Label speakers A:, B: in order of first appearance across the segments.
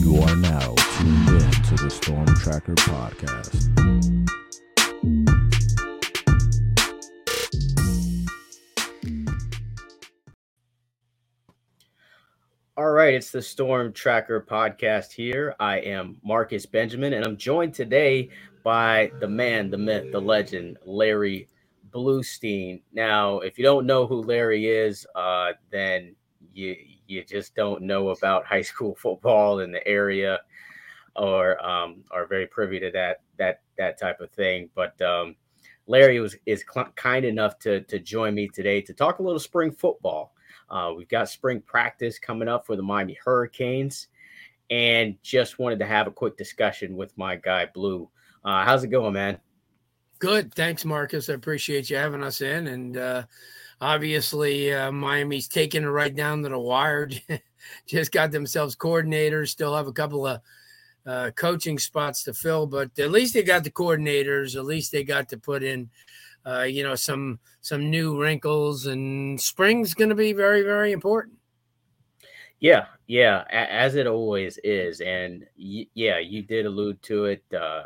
A: You are now tuned in to the Storm Tracker podcast.
B: All right, it's the Storm Tracker podcast here. I am Marcus Benjamin, and I'm joined today by the man, the myth, the legend, Larry Blustein. Now, if you don't know who Larry is, uh, then you you just don't know about high school football in the area, or um, are very privy to that that that type of thing. But um, Larry was is cl- kind enough to to join me today to talk a little spring football. Uh, we've got spring practice coming up for the Miami Hurricanes, and just wanted to have a quick discussion with my guy Blue. Uh, how's it going, man?
C: Good. Thanks, Marcus. I appreciate you having us in. And uh, obviously, uh, Miami's taking it right down to the wire. Just got themselves coordinators, still have a couple of uh, coaching spots to fill, but at least they got the coordinators. At least they got to put in, uh, you know, some some new wrinkles. And spring's going to be very, very important.
B: Yeah, yeah, as it always is. And y- yeah, you did allude to it. Uh,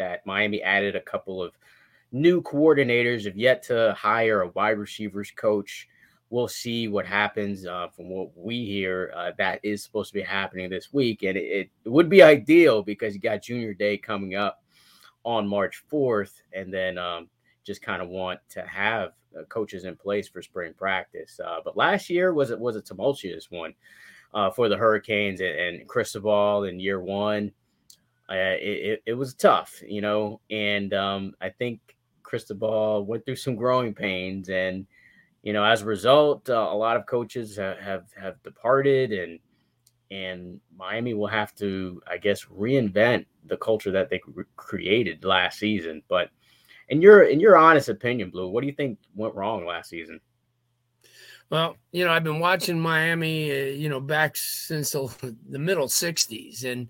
B: that Miami added a couple of new coordinators, have yet to hire a wide receivers coach. We'll see what happens. Uh, from what we hear, uh, that is supposed to be happening this week, and it, it, would be ideal because you got Junior Day coming up on March 4th, and then um, just kind of want to have uh, coaches in place for spring practice. Uh, but last year was it was a tumultuous one uh, for the Hurricanes and, and Cristobal in year one uh, it, it, was tough, you know, and um, I think Cristobal went through some growing pains, and you know, as a result, uh, a lot of coaches have, have have departed, and and Miami will have to, I guess, reinvent the culture that they created last season. But in your in your honest opinion, Blue, what do you think went wrong last season?
C: Well, you know, I've been watching Miami, uh, you know, back since the, the middle '60s, and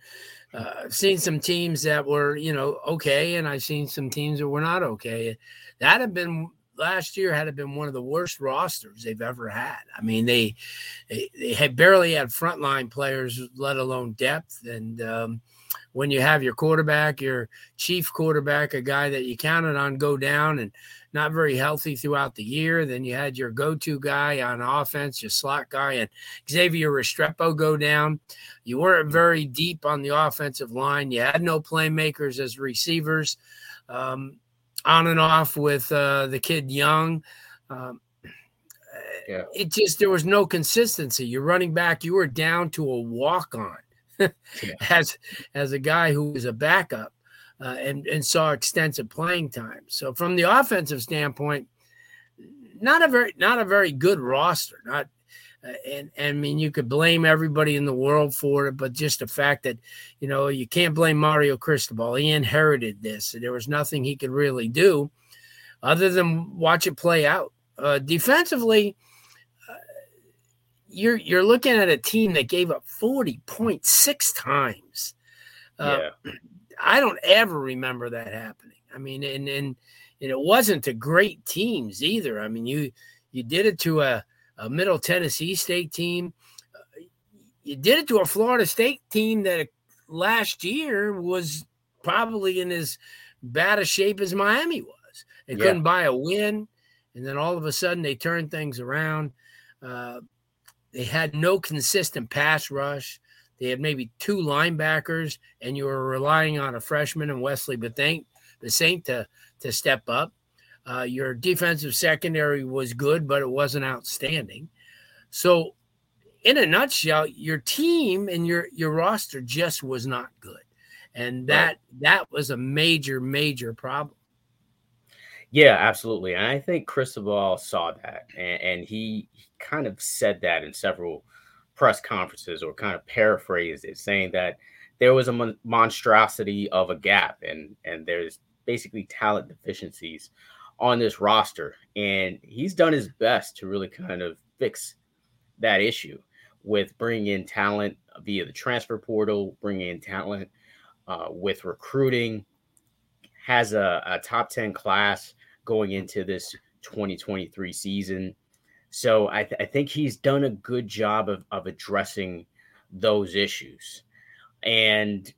C: uh, I've seen some teams that were, you know, okay, and I've seen some teams that were not okay. That had been last year had been one of the worst rosters they've ever had. I mean, they they, they had barely had frontline players, let alone depth. And um, when you have your quarterback, your chief quarterback, a guy that you counted on go down and not very healthy throughout the year. Then you had your go-to guy on offense, your slot guy, and Xavier Restrepo go down. You weren't very deep on the offensive line. You had no playmakers as receivers, um, on and off with uh, the kid Young. Um, yeah. It just there was no consistency. You're running back. You were down to a walk on. as as a guy who was a backup uh, and and saw extensive playing time. So from the offensive standpoint, not a very not a very good roster. Not uh, and, and I mean you could blame everybody in the world for it, but just the fact that you know you can't blame Mario Cristobal. He inherited this. There was nothing he could really do other than watch it play out. Uh, defensively, uh, you're you're looking at a team that gave up 40.6 times. Uh, yeah. I don't ever remember that happening. I mean, and and and it wasn't to great teams either. I mean, you you did it to a, a Middle Tennessee State team. You did it to a Florida State team that last year was probably in as bad a shape as Miami was. They yeah. couldn't buy a win, and then all of a sudden they turned things around. Uh, they had no consistent pass rush. They had maybe two linebackers, and you were relying on a freshman and Wesley Bissainthe, Saint to to step up. Uh, your defensive secondary was good, but it wasn't outstanding. So, in a nutshell, your team and your your roster just was not good, and that right. that was a major major problem.
B: Yeah, absolutely, and I think Cristobal saw that, and, and he, he kind of said that in several press conferences or kind of paraphrased it, saying that there was a mon- monstrosity of a gap and and there's basically talent deficiencies on this roster, and he's done his best to really kind of fix that issue with bringing in talent via the transfer portal, bringing in talent uh, with recruiting. Has a, a top 10 class going into this 2023 season. So I, th- I think he's done a good job of, of addressing those issues. and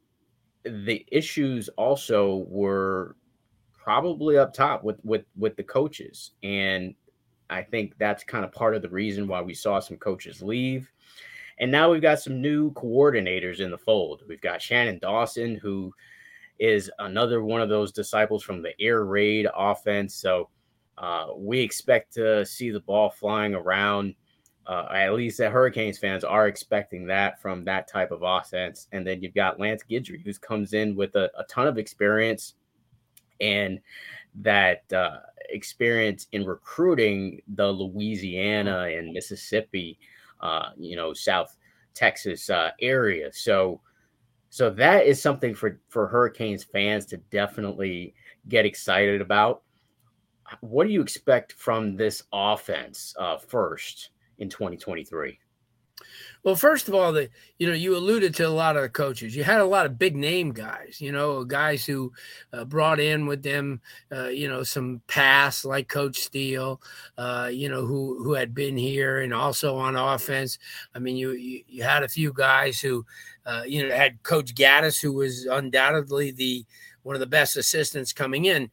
B: the issues also were probably up top with with with the coaches and I think that's kind of part of the reason why we saw some coaches leave. And now we've got some new coordinators in the fold. We've got Shannon Dawson, who is another one of those disciples from the air raid offense. So uh, we expect to see the ball flying around. Uh, at least the Hurricanes fans are expecting that from that type of offense. And then you've got Lance Guidry, who comes in with a, a ton of experience and that uh, experience in recruiting the Louisiana and Mississippi, uh, you know, South Texas uh, area. So, so that is something for for Hurricanes fans to definitely get excited about. What do you expect from this offense uh, first in 2023?
C: Well, first of all, the you know you alluded to a lot of the coaches. You had a lot of big name guys. You know, guys who uh, brought in with them, uh, you know, some past like Coach Steele, uh, you know, who who had been here and also on offense. I mean, you you, you had a few guys who, uh, you know, had Coach Gaddis, who was undoubtedly the one of the best assistants coming in.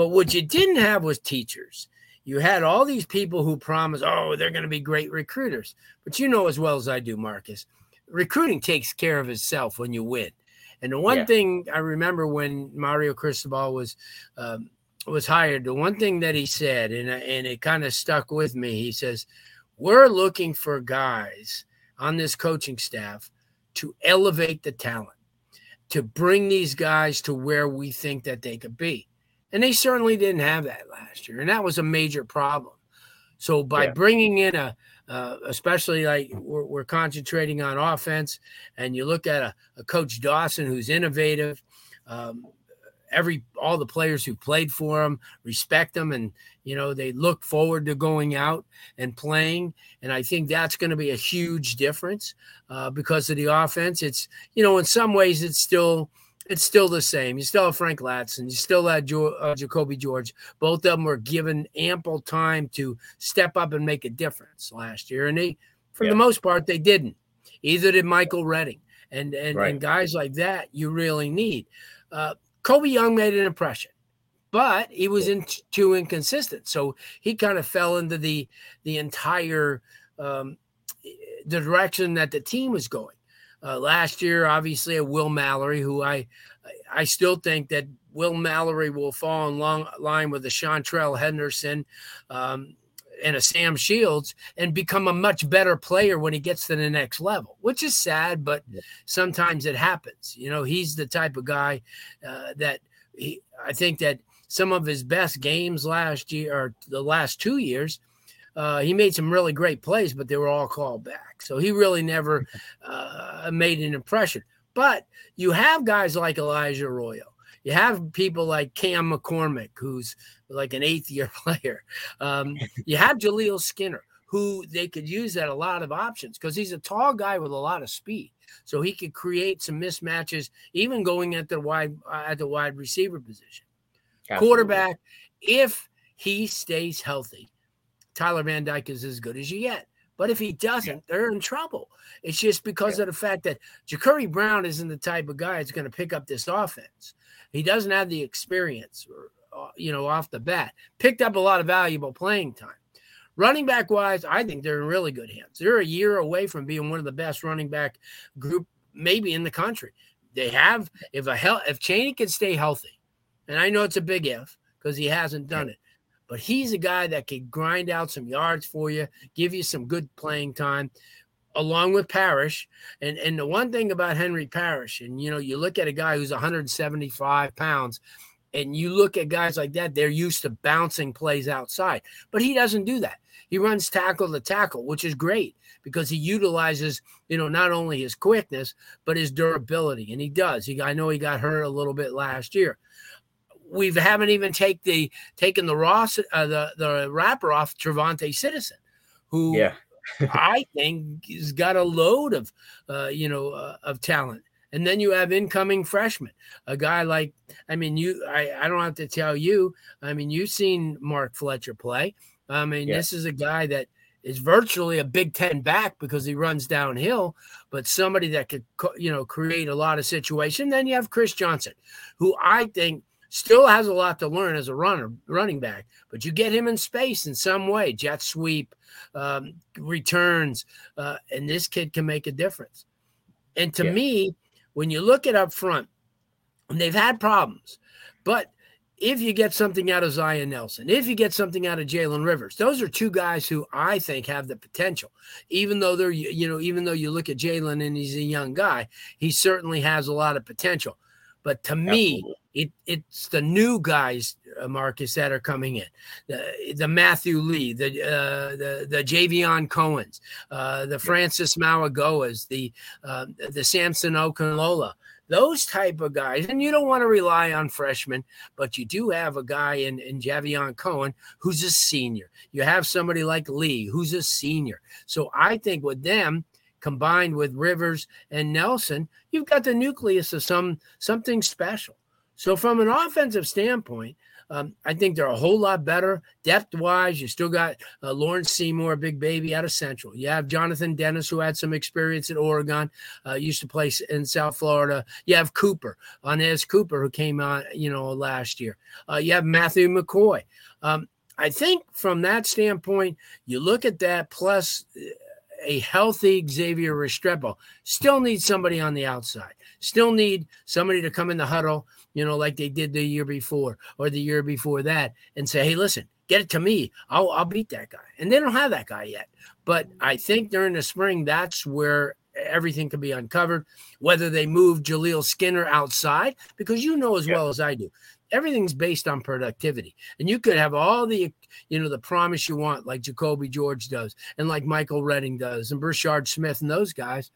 C: But what you didn't have was teachers you had all these people who promised, oh, they're going to be great recruiters. But you know as well as I do, Marcus, recruiting takes care of itself when you win. And the one yeah. thing I remember when Mario Cristobal was um, was hired, the one thing that he said, and and it kind of stuck with me. He says, "We're looking for guys on this coaching staff to elevate the talent, to bring these guys to where we think that they could be." And they certainly didn't have that last year. And that was a major problem. So by yeah. bringing in a, uh, especially like we're, we're, concentrating on offense, and you look at a, a coach Dawson who's innovative, um, every all the players who played for him respect him, and you know they look forward to going out and playing. And I think that's going to be a huge difference uh, because of the offense. It's you know in some ways it's still it's still the same. You still have Frank Ladson. You still have jo- uh, Jacoby George. Both of them were given ample time to step up and make a difference last year, and they, for yeah. the most part, they didn't. Either did Michael Redding, and and, right. and guys like that you really need. Uh, Colbie Young made an impression, but he was in too inconsistent, so he kind of fell into the the entire um, the direction that the team was going. Uh, last year, obviously, a Will Mallory, who I I still think that Will Mallory will fall in long, line with a Seantrel Henderson um, and a Sam Shields and become a much better player when he gets to the next level, which is sad, but yeah. sometimes it happens. You know, he's the type of guy uh, that he, I think that some of his best games last year or the last two years uh, he made some really great plays, but they were all called back. So he really never uh, made an impression. But you have guys like Elijah Arroyo. You have people like Cam McCormick, who's like an eighth year player. Um, you have Jaleel Skinner, who they could use at a lot of options because he's a tall guy with a lot of speed. So he could create some mismatches, even going at the wide uh, at the wide receiver position. Absolutely. Quarterback, if he stays healthy, Tyler Van Dyke is as good as you get. But if he doesn't, they're in trouble. It's just because yeah. of the fact that Jacurri Brown isn't the type of guy that's going to pick up this offense. He doesn't have the experience, uh, you know, off the bat. Picked up a lot of valuable playing time. Running back wise, I think they're in really good hands. They're a year away from being one of the best running back group, maybe in the country. They have if a hell if Chaney can stay healthy, and I know it's a big if because he hasn't done it but he's a guy that can grind out some yards for you, give you some good playing time, along with Parrish. And and the one thing about Henry Parrish, and you know, you look at a guy who's 175 pounds, and you look at guys like that, they're used to bouncing plays outside, but he doesn't do that. He runs tackle to tackle, which is great because he utilizes, you know, not only his quickness but his durability, and he does. He, I know he got hurt a little bit last year, we haven't even take the taken the Ross uh, the the wrapper off TreVonte Citizen, who
B: yeah.
C: I think has got a load of uh, you know uh, of talent. And then you have incoming freshmen, a guy like I mean you I, I don't have to tell you. I mean you've seen Mark Fletcher play. I mean yeah. this is a guy that is virtually a Big Ten back because he runs downhill, but somebody that could, you know, create a lot of situation. Then you have Chris Johnson, who I think still has a lot to learn as a runner, running back. But you get him in space in some way, jet sweep, um, returns, uh, and this kid can make a difference. And to yeah. me, when you look at up front, they've had problems, but if you get something out of Zion Nelson, if you get something out of Jalen Rivers, those are two guys who I think have the potential. Even though they're, you know, even though you look at Jalen and he's a young guy, he certainly has a lot of potential. But to me, it it's the new guys, uh, Marcus, that are coming in. The, the Matthew Lee, the uh, the the Javion Cohens, uh, the Francis Mauigoas, the uh, the Samson Okunlola those type of guys, and you don't want to rely on freshmen, but you do have a guy in, in Javion Cohen who's a senior. You have somebody like Lee who's a senior. So I think with them combined with Rivers and Nelson, you've got the nucleus of some something special. So from an offensive standpoint, um, I think they're a whole lot better depth wise. You still got uh, Lawrence Seymour, big baby out of Central. You have Jonathan Dennis, who had some experience at Oregon, uh, used to play in South Florida. You have Cooper, Anez Cooper, who came out, you know, last year. Uh, you have Matthew McCoy. Um, I think from that standpoint, you look at that plus uh, a healthy Xavier Restrepo. Still need somebody on the outside. Still need somebody to come in the huddle you know, like they did the year before or the year before that, and say, hey, listen, get it to me. I'll, I'll beat that guy. And they don't have that guy yet. But I think during the spring, that's where everything can be uncovered. Whether they move Jaleel Skinner outside, because you know as well as I do, everything's based on productivity. And you could have all the, you know, the promise you want, like Jacoby George does, and like Michael Redding does, and Brashard Smith and those guys.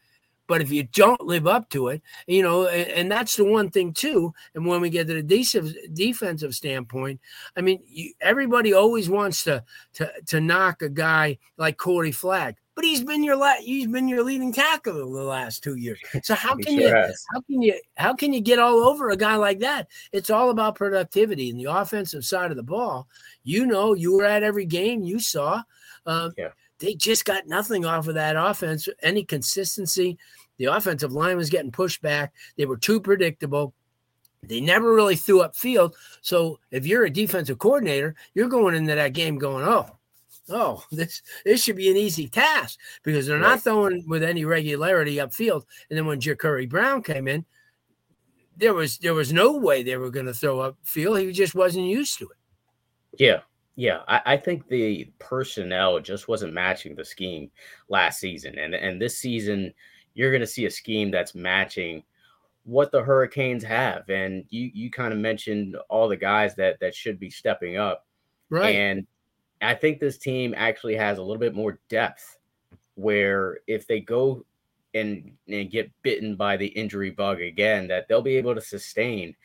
C: But if you don't live up to it, you know, and, and that's the one thing too. And when we get to the defensive defensive standpoint, I mean, you, everybody always wants to to to knock a guy like Corey Flagg, but he's been your la- he's been your leading tackle the last two years. So how can sure you has. how can you how can you get all over a guy like that? It's all about productivity and the offensive side of the ball. You know, you were at every game, you saw. Um, yeah they just got nothing off of that offense, any consistency. The offensive line was getting pushed back. They were too predictable. They never really threw up field. So if you're a defensive coordinator, you're going into that game going, oh, oh, this this should be an easy task because they're not throwing with any regularity upfield. And then when Jacurri Brown came in, there was there was no way they were going to throw up field. He just wasn't used to it.
B: Yeah, yeah, I, I, think the personnel just wasn't matching the scheme last season, and and this season you're going to see a scheme that's matching what the Hurricanes have. And you you kind of mentioned all the guys that that should be stepping up,
C: right?
B: And I think this team actually has a little bit more depth, where if they go and, and get bitten by the injury bug again, that they'll be able to sustain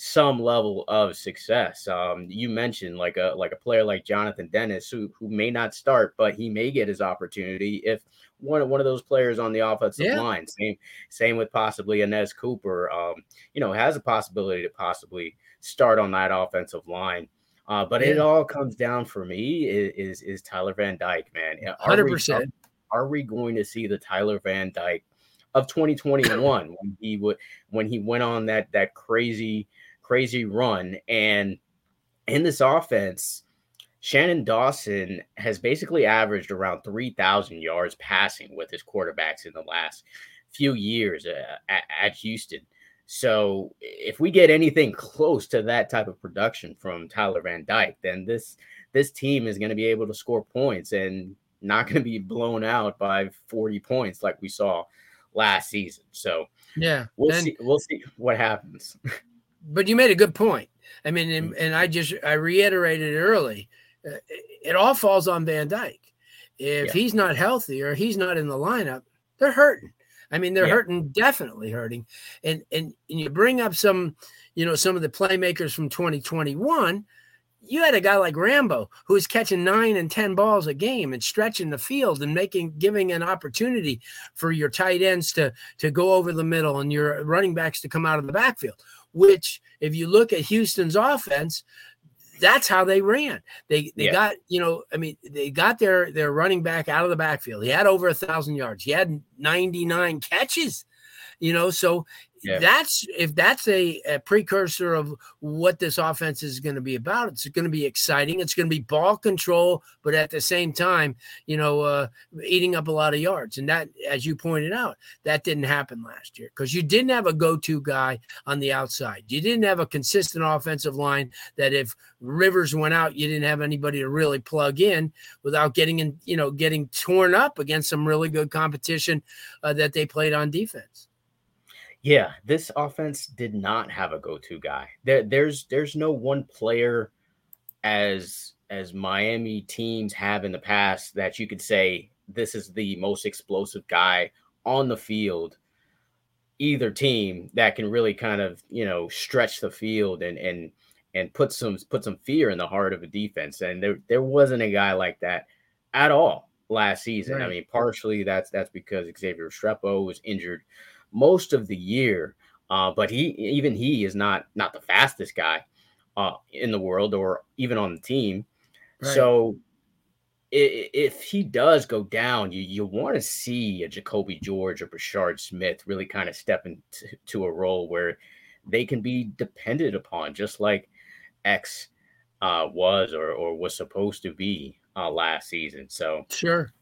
B: some level of success. Um, you mentioned like a like a player like Jonathan Dennis, who who may not start, but he may get his opportunity if one of one of those players on the offensive yeah. line. Same same with possibly Anez Cooper. Um, you know, has a possibility to possibly start on that offensive line. Uh, but yeah. it all comes down for me is, is, is Tyler Van Dyke, man.
C: Hundred percent.
B: Are we going to see the Tyler Van Dyke of 2021 when he would when he went on that that crazy crazy run. And in this offense, Shannon Dawson has basically averaged around 3,000 yards passing with his quarterbacks in the last few years uh, at, at, Houston. So if we get anything close to that type of production from Tyler Van Dyke, then this this team is going to be able to score points and not going to be blown out by 40 points like we saw last season. So
C: yeah,
B: we'll and, see. We'll see what happens.
C: but you made a good point. I mean, and, and I just I reiterated it early. Uh, it all falls on Van Dyke. If yeah. he's not healthy or he's not in the lineup, they're hurting. I mean, they're yeah. hurting, definitely hurting. And, and and you bring up some, you know, some of the playmakers from 2021. You had a guy like Rambo who was catching nine and ten balls a game and stretching the field and making giving an opportunity for your tight ends to to go over the middle and your running backs to come out of the backfield which, if you look at Houston's offense, that's how they ran. They they
B: Yeah.
C: got you know I mean they got their their running back out of the backfield. He had over a thousand yards. He had ninety nine catches. You know, so
B: Yeah.
C: that's if that's a, a precursor of what this offense is going to be about. It's going to be exciting. It's going to be ball control, but at the same time, you know, uh, eating up a lot of yards. And that, as you pointed out, that didn't happen last year because you didn't have a go-to guy on the outside. You didn't have a consistent offensive line that if Rivers went out, you didn't have anybody to really plug in without getting in, you know, getting torn up against some really good competition uh, that they played on defense.
B: Yeah, this offense did not have a go-to guy. There, there's there's no one player as as Miami teams have in the past that you could say this is the most explosive guy on the field. Either team that can really kind of you know stretch the field and and and put some put some fear in the heart of a defense. And there there wasn't a guy like that at all last season. I mean, partially that's that's because Xavier Strepo was injured most of the year. Uh, but he even he is not not the fastest guy uh, in the world or even on the team.
C: Right.
B: So if he does go down, you you want to see a Jacoby George or Brashard Smith really kind of step into to a role where they can be depended upon, just like X uh, was or or was supposed to be uh, last season. So
C: Sure.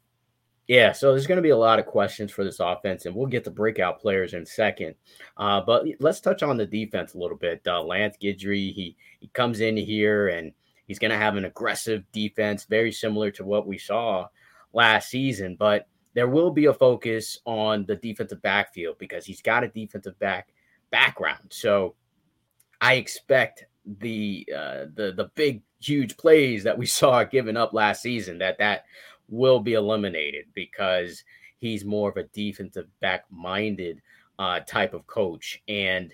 B: Yeah, so there's going to be a lot of questions for this offense, and we'll get the breakout players in second. Uh, but let's touch on the defense a little bit. Uh, Lance Guidry, he he comes in here and he's going to have an aggressive defense, very similar to what we saw last season. But there will be a focus on the defensive backfield because he's got a defensive back background. So I expect the uh, the the big huge plays that we saw given up last season that that will be eliminated because he's more of a defensive back minded uh, type of coach and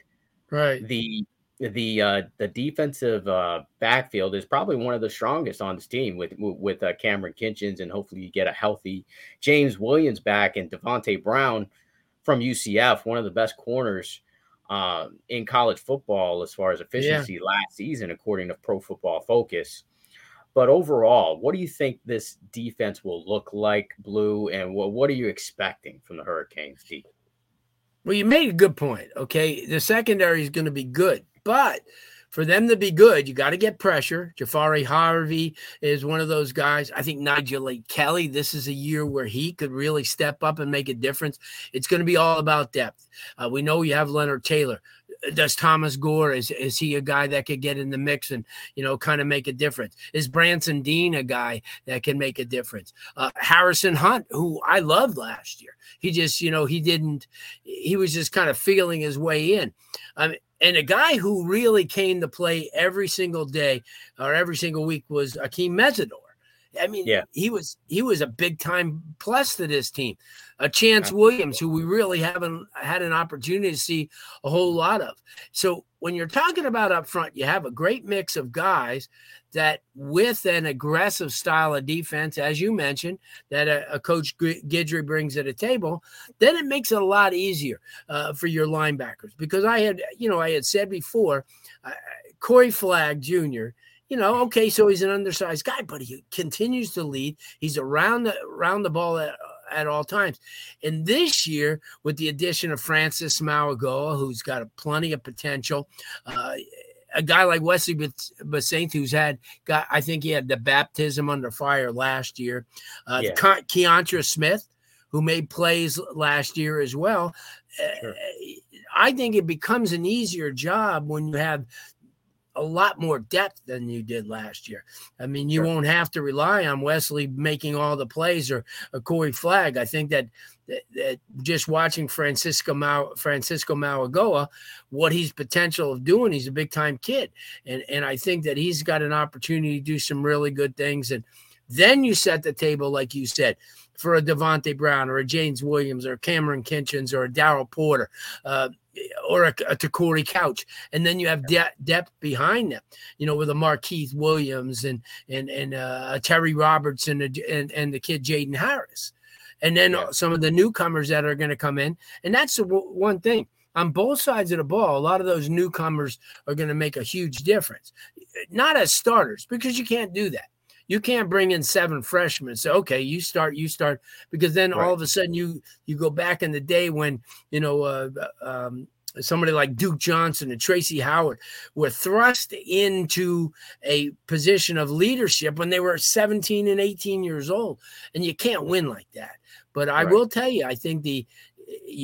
C: Right.
B: the the uh, the defensive uh, backfield is probably one of the strongest on this team with with uh, Cameron Kinchens and hopefully you get a healthy James Williams back and Devontae Brown from UCF, one of the best corners uh, in college football as far as efficiency last season, according to Pro Football Focus. But overall, what do you think this defense will look like, Blue? And what what are you expecting from the Hurricanes, D?
C: Well, you made a good point. Okay. The secondary is going to be good, but for them to be good, you got to get pressure. Jahfari Harvey is one of those guys. I think Nyjalik Kelly, this is a year where he could really step up and make a difference. It's going to be all about depth. Uh, we know you have Leonard Taylor. Does Thomas Gore is is he a guy that could get in the mix and you know kind of make a difference? Is Branson Deen a guy that can make a difference? Uh, Harrison Hunt, who I loved last year, he just you know he didn't he was just kind of feeling his way in. Um, and a guy who really came to play every single day or every single week was Akeem Mesidor. I mean,
B: Yeah.
C: he was he was a big time plus to this team. A Chance Williams, who we really haven't had an opportunity to see a whole lot of. So when you're talking about up front, you have a great mix of guys that, with an aggressive style of defense, as you mentioned, that a, a coach Guidry brings to the table, then it makes it a lot easier uh, for your linebackers. Because I had, you know, I had said before, uh, Corey Flagg Jr. You know, okay, so he's an undersized guy, but he continues to lead. He's around the around the ball at, at all times. And this year, with the addition of Francis Mauigoa, who's got a, plenty of potential, uh, a guy like Wesley Bissainthe, who's had got, I think he had the baptism under fire last year. Uh,
B: Yeah.
C: Ke- Keontra Smith, who made plays last year as well. Uh,
B: Sure.
C: I think it becomes an easier job when you have a lot more depth than you did last year. I mean, you
B: Sure.
C: won't have to rely on Wesley making all the plays or, or Corey Flagg. I think that, that, that just watching Francisco Mau, Francisco Mauigoa, what he's potential of doing, he's a big time kid, and and I think that he's got an opportunity to do some really good things. And then you set the table, like you said, for a Devontae Brown or a James Williams or Cameron Kinchens or a Daryl Porter. Uh, or a, a Te'Cory Couch, and then you have de- depth behind them. You know, with a Markeith Williams and and and uh, a Terry Robertson and and, and the kid Jaden Harris, and then
B: Yeah.
C: some of the newcomers that are going to come in. And that's the w- one thing on both sides of the ball. A lot of those newcomers are going to make a huge difference. not as starters because you can't do that. You can't bring in seven freshmen So okay, you start, you start, because then right. all of a sudden you you go back in the day when you know uh, um, somebody like Duke Johnson and Tracy Howard were thrust into a position of leadership when they were 17 and 18 years old, and you can't win like that. But I right. will tell you, I think the,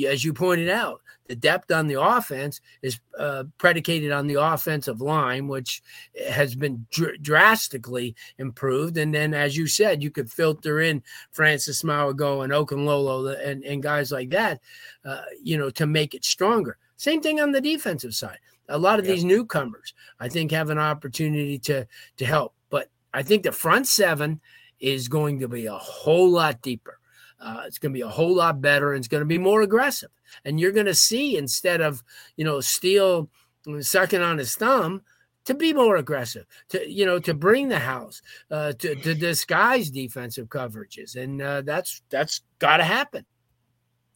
C: as you pointed out, the depth on the offense is uh, predicated on the offensive line, which has been dr- drastically improved. And then, as you said, you could filter in Francis Mauigoa and Okunlola and, and guys like that, uh, you know, to make it stronger. Same thing on the defensive side. A lot of these newcomers, I think, have an opportunity to to help. But I think the front seven is going to be a whole lot deeper. Uh, it's going to be a whole lot better, and it's going to be more aggressive. And you're going to see instead of you know Steele sucking on his thumb, to be more aggressive, to you know, to bring the house, uh, to to disguise defensive coverages, and uh, that's that's got to happen.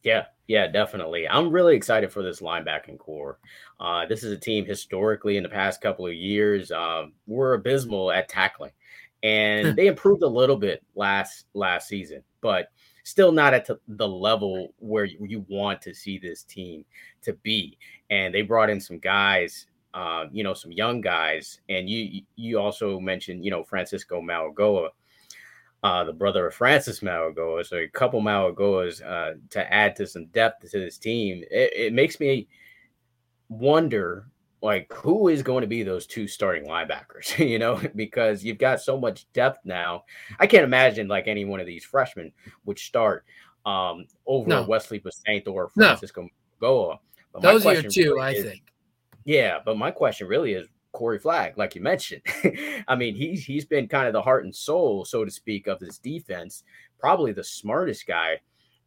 B: Yeah, yeah, definitely. I'm really excited for this linebacking core. Uh, this is a team historically in the past couple of years um, were abysmal at tackling, and they improved a little bit last last season, but still not at the level where you want to see this team to be. And they brought in some guys, uh, you know, some young guys, and you you also mentioned, you know, Francisco Mauigoa uh, the brother of Francis Mauigoa, so a couple Mauigoas uh, to add to some depth to this team. It, it, makes me wonder, like, who is going to be those two starting linebackers? you know, because you've got so much depth now. I can't imagine like any one of these freshmen would start um, over no. Wesley Bissainthe or Francisco no. Mauigoa.
C: Those are your two, really I is, think.
B: Yeah, but my question really is Corey Flagg, like you mentioned. I mean, he's he's been kind of the heart and soul, so to speak, of this defense. Probably the smartest guy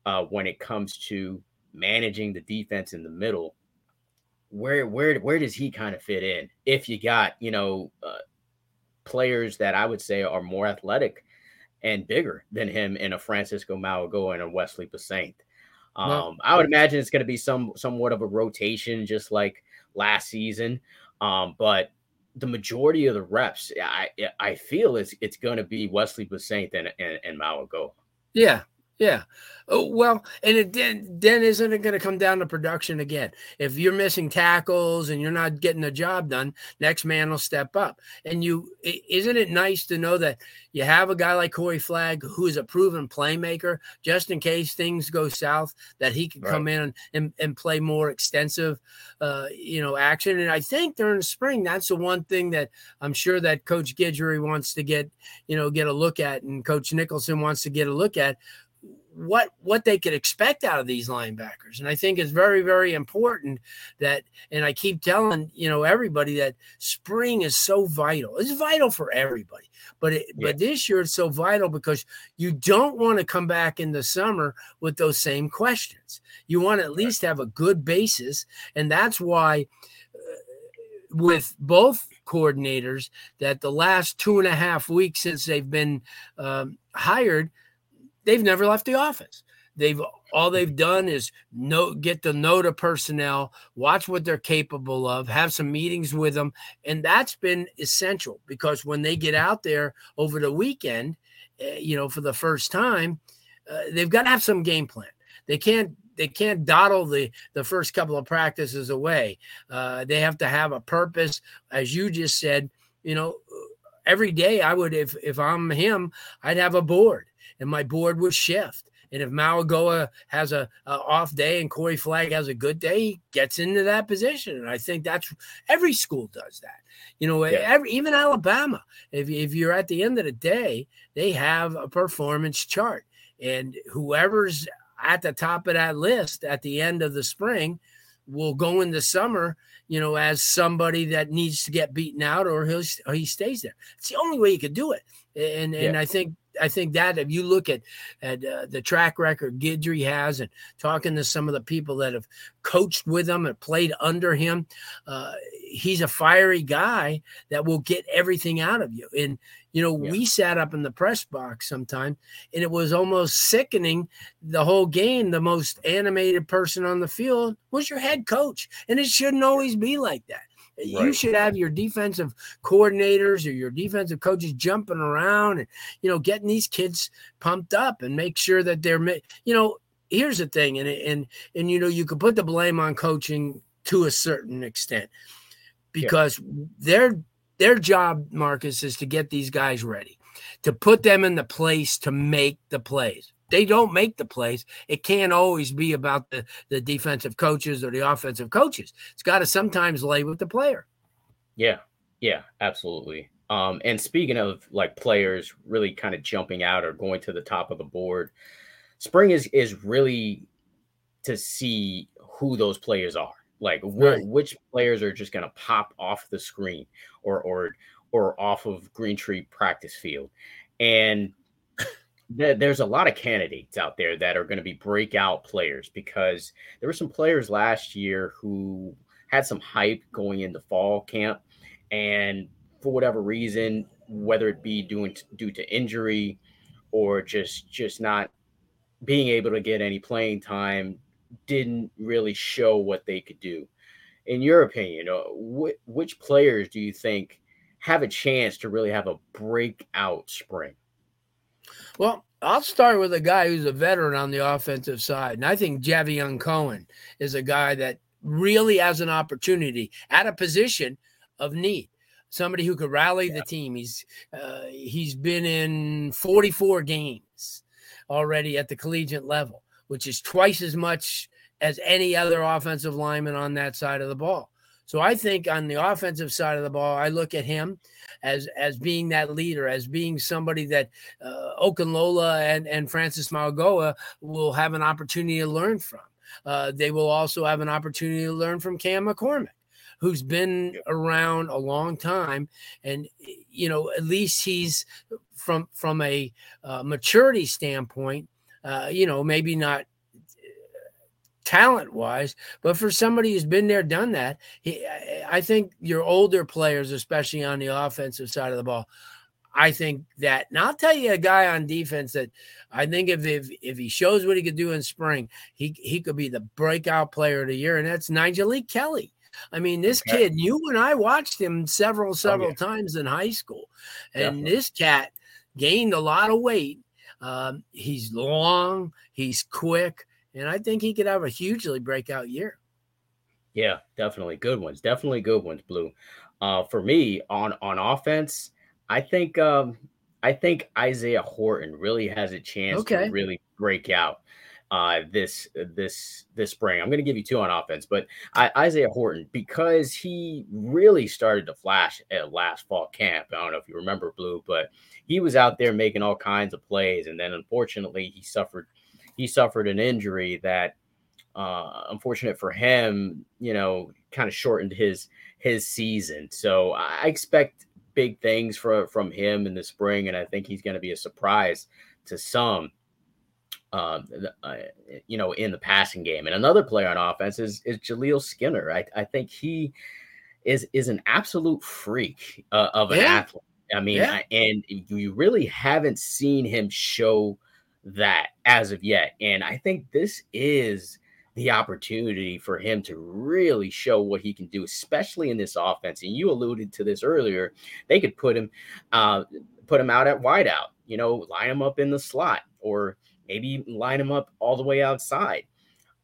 B: uh, when it comes to managing the defense in the middle. Where where where does he kind of fit in? If you got you know uh, players that I would say are more athletic and bigger than him in a Francisco Mauigoa and a Wesley Bissainthe. Um, well, I would imagine it's going to be some somewhat of a rotation, just like last season. Um, but the majority of the reps, I I feel it's it's going to be Wesley Bissainthe and and, and Mauigoa.
C: Yeah, yeah. Oh, well, and it, then then isn't it going to come down to production again? If you're missing tackles and you're not getting the job done, next man will step up. And you isn't it nice to know that you have a guy like Corey Flagg who is a proven playmaker, just in case things go south, that he can right. come in and, and play more extensive, uh, you know, action. And I think during the spring, that's the one thing that I'm sure that Coach Guidry wants to get, you know, get a look at, and Coach Nicholson wants to get a look at what what they could expect out of these linebackers. And i think it's very very important that and i keep telling you know everybody that spring is so vital. It's vital for everybody but it, yeah. but this year it's so vital because you don't want to come back in the summer with those same questions. You want to at least have a good basis and that's why uh, with both coordinators that the last two and a half weeks since they've been um, hired they've never left the office. They've all they've done is know get to know the personnel, watch what they're capable of, have some meetings with them, and that's been essential because when they get out there over the weekend, uh, you know, for the first time, uh, they've got to have some game plan. They can't they can't dawdle the the first couple of practices away. Uh, they have to have a purpose, as you just said. You know, every day I would if if I'm him, I'd have a board and my board would shift. And if Mauigoa has a, a, off day and Corey Flagg has a good day, he gets into that position. And I think that's every school does that. You know, yeah. every, even Alabama, if, if you're at the end of the day, they have a performance chart. And whoever's at the top of that list at the end of the spring will go in the summer, you know, as somebody that needs to get beaten out or he'll, or he stays there. It's the only way you could do it. And, and yeah. I think I think that if you look at at uh, the track record Guidry has and talking to some of the people that have coached with him and played under him, uh, he's a fiery guy that will get everything out of you. And you know, yeah. we sat up in the press box sometime, and it was almost sickening. The whole game, the most animated person on the field was your head coach, and it shouldn't always be like that. You should have your defensive coordinators or your defensive coaches jumping around and you know getting these kids pumped up and make sure that they're you know here's the thing and and and you know you could put the blame on coaching to a certain extent because yeah. their their job Marcus is to get these guys ready to put them in the place to make the plays they don't make the plays. It can't always be about the, the defensive coaches or the offensive coaches. It's got to sometimes lay with the player.
B: Yeah, yeah, absolutely. Um, and speaking of like players really kind of jumping out or going to the top of the board, spring is is really to see who those players are. Like wh- right. which players are just going to pop off the screen or or or off of Greentree practice field, and there's a lot of candidates out there that are going to be breakout players because there were some players last year who had some hype going into fall camp and for whatever reason whether it be due, due to injury or just just not being able to get any playing time didn't really show what they could do. In your opinion uh, wh- which players do you think have a chance to really have a breakout spring
C: well, I'll start with a guy who's a veteran on the offensive side. And I think Javion Cohen is a guy that really has an opportunity at a position of need. Somebody who could rally yeah. the team. He's uh, he's been in 44 games already at the collegiate level, which is twice as much as any other offensive lineman on that side of the ball. So I think on the offensive side of the ball, I look at him as as being that leader, as being somebody that uh, Okunlola and and Francis Mauigoa will have an opportunity to learn from. Uh, they will also have an opportunity to learn from Cam McCormick who's been around a long time and you know at least he's from from a uh, maturity standpoint uh, you know maybe not talent wise, but for somebody who's been there, done that, he, I think your older players, especially on the offensive side of the ball, I think that. And I'll tell you a guy on defense that I think if if, if he shows what he could do in spring, he he could be the breakout player of the year, and that's Nyjalik Kelly. I mean, this okay. kid, you and I watched him several, several oh, yeah. times in high school, and Definitely. this cat gained a lot of weight. Um, he's long, he's quick, and I think he could have a hugely breakout year.
B: Yeah, definitely good ones. Definitely good ones, Blue. Uh, for me on on offense, I think um, I think Isaiah Horton really has a chance okay. to really break out uh, this this this spring. I'm going to give you two on offense, but I, Isaiah Horton because he really started to flash at last fall camp. I don't know if you remember Blue, but he was out there making all kinds of plays, and then unfortunately he suffered he suffered an injury that, uh, unfortunate for him, you know, kind of shortened his his season. So I expect big things from from him in the spring, and I think he's going to be a surprise to some. Um, uh, you know, in the passing game, and another player on offense is is Jaleel Skinner. I, I think he is is an absolute freak uh, of an yeah. athlete. I mean, yeah. and you really haven't seen him show that as of yet. And I think this is the opportunity for him to really show what he can do, especially in this offense. And you alluded to this earlier. They could put him, uh, put him out at wideout. You know, line him up in the slot, or maybe line him up all the way outside.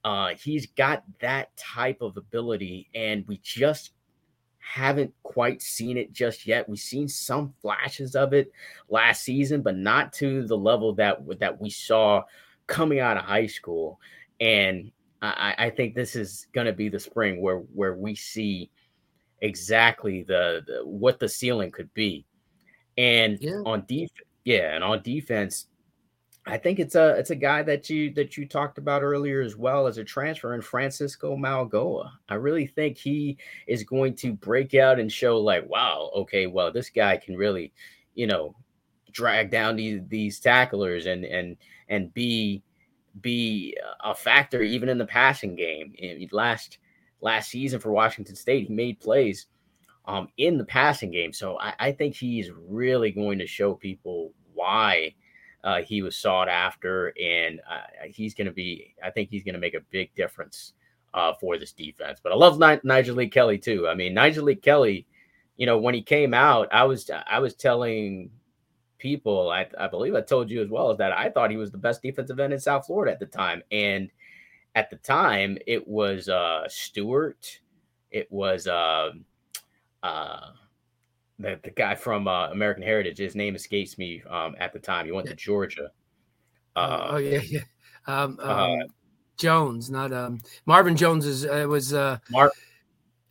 B: Uh, he's got that type of ability, and we just haven't quite seen it just yet. We've seen some flashes of it last season, but not to the level that that we saw coming out of high school. And I, I think this is going to be the spring where where we see exactly the, the what the ceiling could be. And yeah. on defense, yeah, and on defense, I think it's a it's a guy that you that you talked about earlier as well as a transfer in Francisco Mauigoa. I really think he is going to break out and show like, wow, okay, well, this guy can really, you know, drag down these these tacklers and and and be be a factor even in the passing game. Last last season for Washington State, he made plays um in the passing game. So I, I think he's really going to show people why uh, he was sought after, and uh, he's going to be. I think he's going to make a big difference uh, for this defense. But I love Ni- Nyjalik Kelly too. I mean, Nyjalik Kelly, you know, when he came out, I was I was telling people, I, I believe I told you as well, is that I thought he was the best defensive end in South Florida at the time. And at the time, it was uh, Stewart, it was uh, uh, the, the guy from uh, American Heritage. His name escapes me um, at the time. He went to Georgia.
C: Uh, oh yeah, yeah. Um, uh, um, Jones, not um, Marvin Jones is uh, was uh,
B: Mar-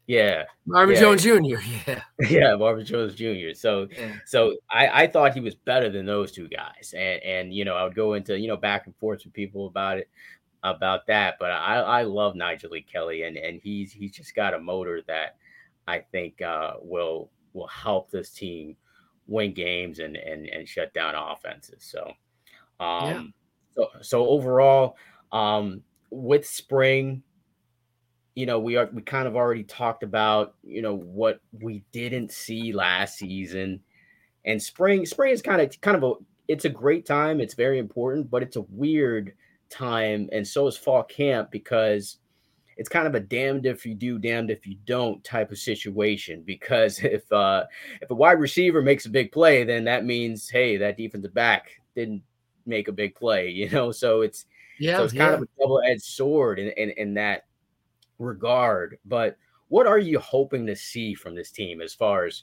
B: yeah,
C: Marvin
B: yeah.
C: Jones Jr. Yeah,
B: yeah, Marvin Jones Jr. So, yeah. so I, I thought he was better than those two guys, and and you know I would go into you know back and forth with people about it, about that, but I I love Nyjalik Kelly, and and he's he's just got a motor that I think uh, will will help this team win games and and and shut down offenses. So, um, yeah. so so overall, um, with spring you know, we are we kind of already talked about, you know, what we didn't see last season. And spring, spring is kind of kind of a it's a great time. It's very important, but it's a weird time, and so is fall camp because it's kind of a damned if you do, damned if you don't type of situation. Because if uh if a wide receiver makes a big play, then that means hey, that defensive back didn't make a big play, you know. So it's yeah, so it's kind yeah. of a double-edged sword in, in, in that regard. But what are you hoping to see from this team as far as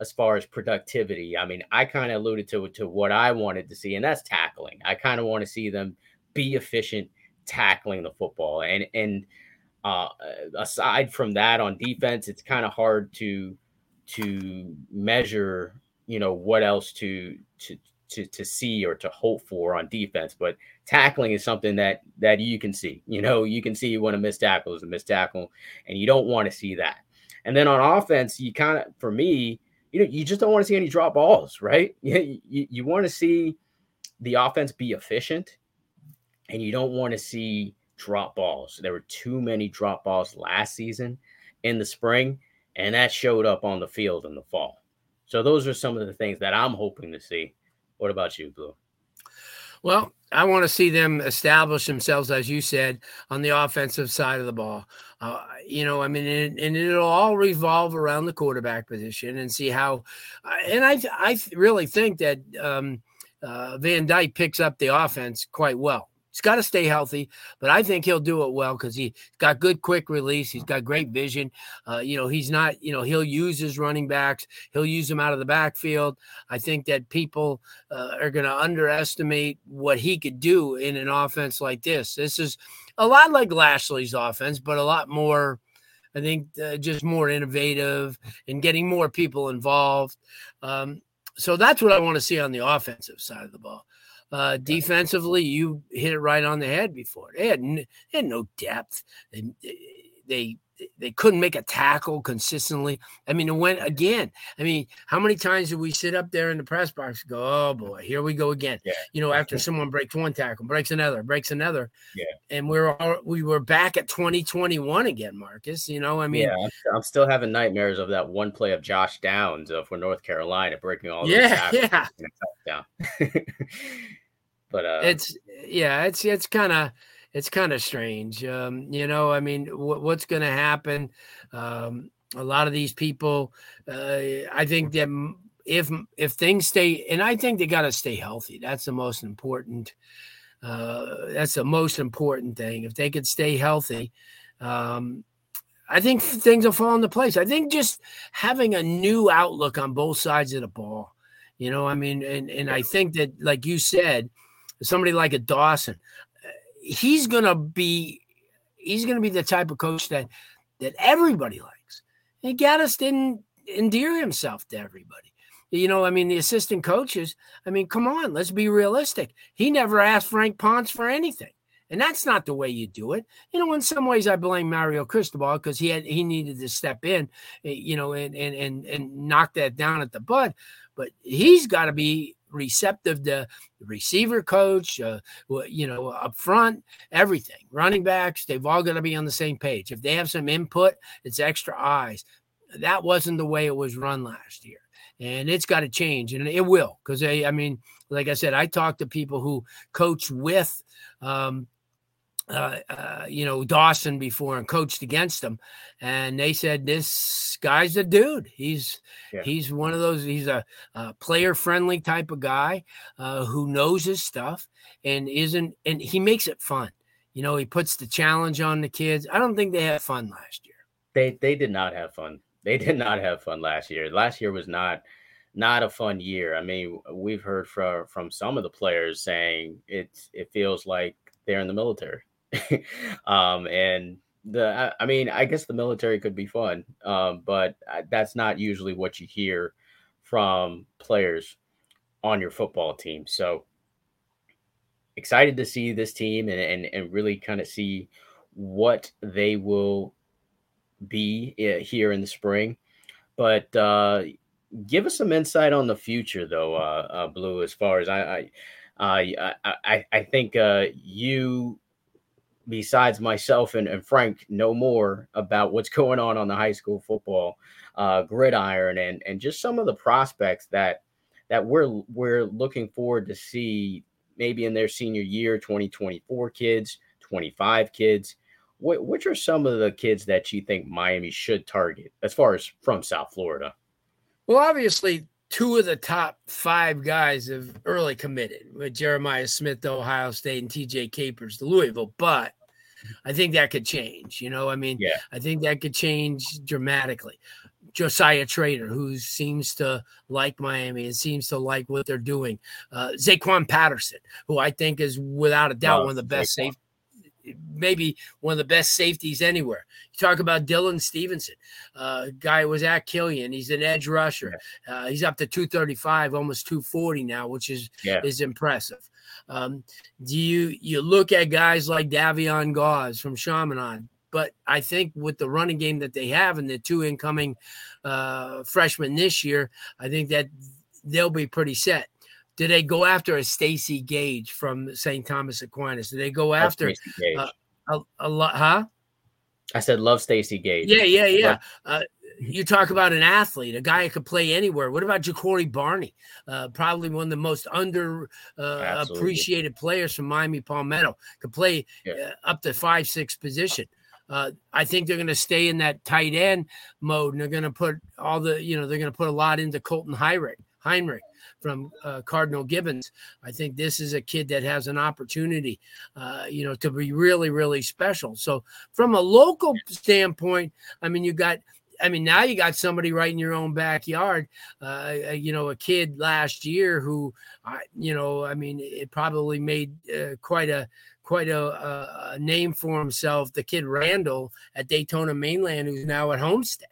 B: as far as productivity? I mean, I kind of alluded to to what I wanted to see, and that's tackling. I kind of want to see them be efficient tackling the football, and and uh, aside from that, on defense, it's kind of hard to to measure. You know what else to to to to see or to hope for on defense, but tackling is something that that you can see. You know, you can see when a missed tackle is a missed tackle, and you don't want to see that. And then on offense, you kind of, for me, you know, you just don't want to see any drop balls, right? You, you, you want to see the offense be efficient, and you don't want to see drop balls. There were too many drop balls last season in the spring, and that showed up on the field in the fall. So those are some of the things that I'm hoping to see what about you, Blue?
C: Well, I want to see them establish themselves, as you said, on the offensive side of the ball. Uh, you know, I mean, and, and, it'll all revolve around the quarterback position and see how. Uh, and I, I really think that um, uh, Van Dyke picks up the offense quite well. He's got to stay healthy, but I think he'll do it well because he's got good quick release. He's got great vision. Uh, you know, he's not, you know, he'll use his running backs, he'll use them out of the backfield. I think that people uh, are going to underestimate what he could do in an offense like this. This is a lot like Lashley's offense, but a lot more. I think uh, just more innovative and getting more people involved. Um, so that's what I want to see on the offensive side of the ball. Uh, defensively, you hit it right on the head before. They had, n- they had no depth. They, they they couldn't make a tackle consistently. I mean, it went again. I mean, how many times did we sit up there in the press box go, oh boy, here we go again? Yeah. You know, after someone breaks one tackle, breaks another, breaks another.
B: Yeah.
C: And we we're all, we were back at 2021 again, Marcus. You know, I mean,
B: yeah, I'm still having nightmares of that one play of Josh Downs uh, for North Carolina breaking all.
C: Yeah, yeah.
B: But uh,
C: it's yeah, it's it's kind of it's kind of strange. Um, you know, I mean, w- what's going to happen? Um, a lot of these people, uh, I think that if if things stay, and I think they got to stay healthy. That's the most important. Uh, that's the most important thing. If they could stay healthy, um, I think things will fall into place. I think just having a new outlook on both sides of the ball. You know, I mean, and and I think that, like you said, somebody like a Dawson, he's gonna be he's gonna be the type of coach that that everybody likes. And Gattis didn't endear himself to everybody. You know, I mean, the assistant coaches, I mean, come on, let's be realistic. He never asked Frank Ponce for anything. And that's not the way you do it. You know, in some ways I blame Mario Cristobal because he had he needed to step in, eh, you know, and and and and knock that down at the bud. But he's got to be receptive to the receiver coach, uh, you know, up front, everything. Running backs, they've all got to be on the same page. If they have some input, it's extra eyes. That wasn't the way it was run last year. And it's got to change, and it will, because I mean, like I said, I talk to people who coach with um, uh, uh, you know, Dawson before and coached against him, and they said this guy's a dude. He's yeah. he's one of those. He's a, a player friendly type of guy uh, who knows his stuff and isn't, and he makes it fun. You know, he puts the challenge on the kids. I don't think they had fun last year.
B: They they did not have fun. They did not have fun last year. Last year was not not a fun year. I mean, we've heard from from some of the players saying it's it feels like they're in the military. um, and the I mean, I guess the military could be fun, um, but uh, that's not usually what you hear from players on your football team. So excited to see this team and and, and really kind of see what they will be eh, here in the spring. But uh, give us some insight on the future, though, uh, uh, Blue. As far as I, I, I, I think uh, you, besides myself and, and Frank, know more about what's going on on the high school football uh, gridiron and and just some of the prospects that that we're we're looking forward to see maybe in their senior year, 2024 kids, 25 kids. What, which are some of the kids that you think Miami should target as far as from South Florida?
C: Well, obviously, two of the top five guys have early committed with Jeremiah Smith to Ohio State and TJ Capers to Louisville, but I think that could change. You know, I mean, yeah. I think that could change dramatically. Josiah Trader, who seems to like Miami and seems to like what they're doing. Uh, Zaquan Patterson, who I think is without a doubt one of the best safe, maybe one of the best safeties anywhere. You talk about Dylan Stevenson, uh, guy was at Killian. He's an edge rusher. Uh, he's up to 235, almost 240 now, which is yeah. is impressive. Um, do you you look at guys like Davion Gause from Chaminade? But I think with the running game that they have and the two incoming uh, freshmen this year, I think that they'll be pretty set. Did they go after a Stacy Gage from St. Thomas Aquinas? Did they go after uh, a, a lot? Huh?
B: I said love Stacy Gage.
C: Yeah, yeah, yeah. Uh, you talk about an athlete, a guy who could play anywhere. What about Ja'Cory Barney? Uh, probably one of the most under uh, appreciated players from Miami Palmetto. Could play yeah. uh, up to five, six position. Uh, I think they're going to stay in that tight end mode, and they're going to put all the, you know, they're going to put a lot into Colton Heinrich. Heinrich from uh, Cardinal Gibbons. I think this is a kid that has an opportunity, uh, you know, to be really, really special. So, from a local standpoint, I mean, you got. I mean, now you got somebody right in your own backyard. Uh, uh you know, a kid last year who, you know, I mean, it probably made uh, quite a quite a, a, name for himself. The kid Randall at Daytona Mainland, who's now at Homestead,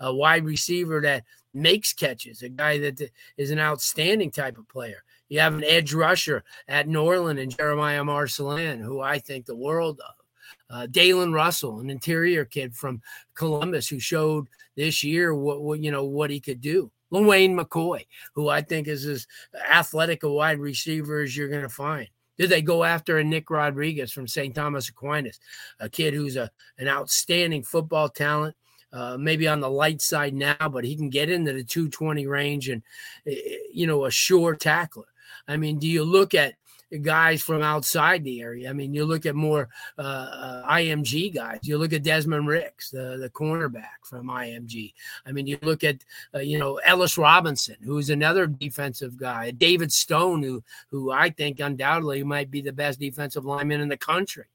C: a wide receiver that makes catches, a guy that is an outstanding type of player. You have an edge rusher at Norland and Jeremiah Marcelin, who I think the world of. Uh, Dalen Russell, an interior kid from Columbus, who showed this year what, what you know what he could do. LeWayne McCoy, who I think is as athletic a wide receiver as you're going to find. Did they go after a Nick Rodriguez from St. Thomas Aquinas, a kid who's a an outstanding football talent? Uh, maybe on the light side now, but he can get into the 220 range and, eh, eh, you know, a sure tackler. I mean, do you look at guys from outside the area. I mean, you look at more uh, uh IMG guys. You look at Desmond Ricks, the, the cornerback from IMG. I mean, you look at uh, you know Ellis Robinson, who's another defensive guy. David Stone, who who I think undoubtedly might be the best defensive lineman in the country.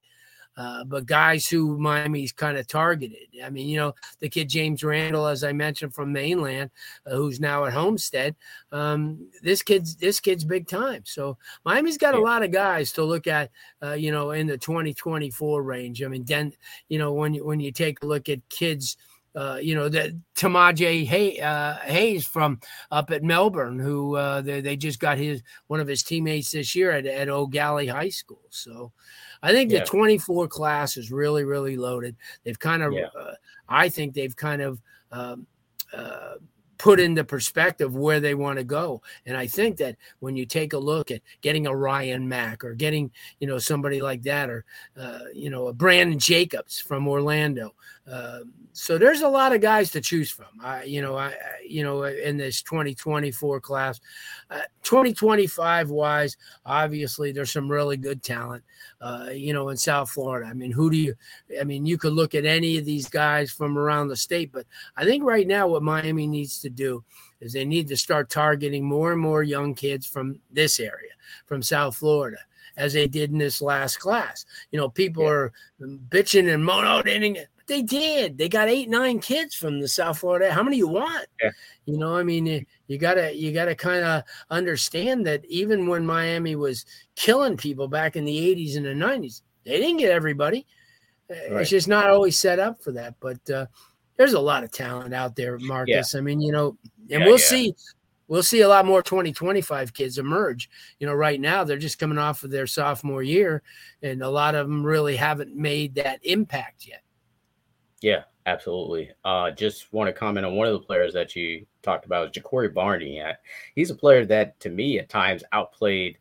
C: Uh, but guys who Miami's kind of targeted. I mean, you know, the kid James Randall, as I mentioned from mainland, uh, who's now at Homestead. Um, this kid's this kid's big time. So Miami's got a lot of guys to look at. Uh, you know, in the 2024 range. I mean, then you know when you when you take a look at kids. Uh, you know, that Tamaje Hay, uh, Hayes from up at Melbourne, who uh, they, they just got his one of his teammates this year at, at Gallie High School. So, I think yeah. the 24 class is really, really loaded. They've kind of, yeah. uh, I think they've kind of um, uh, put into perspective where they want to go. And I think that when you take a look at getting a Ryan Mack or getting, you know, somebody like that, or, uh, you know, a Brandon Jacobs from Orlando. Uh, so there's a lot of guys to choose from. I, you know, I, you know, in this 2024 class, uh, 2025 wise, obviously there's some really good talent, uh, you know, in South Florida. I mean, who do you, I mean, you could look at any of these guys from around the state, but I think right now what Miami needs to do is they need to start targeting more and more young kids from this area, from South Florida, as they did in this last class. You know, people yeah. are bitching and moaning, oh, they but they did. They got eight, nine kids from the South Florida. How many you want? Yeah. You know, I mean, you gotta you gotta kind of understand that even when Miami was killing people back in the 80s and the 90s, they didn't get everybody. Right. It's just not always set up for that. But uh, there's a lot of talent out there, Marcus. Yeah. I mean, you know, and yeah, we'll yeah. see. We'll see a lot more 2025 kids emerge. You know, right now they're just coming off of their sophomore year, and a lot of them really haven't made that impact yet.
B: Yeah, absolutely. Uh, just want to comment on one of the players that you talked about, Ja'Cory Barney. He's a player that, to me, at times outplayed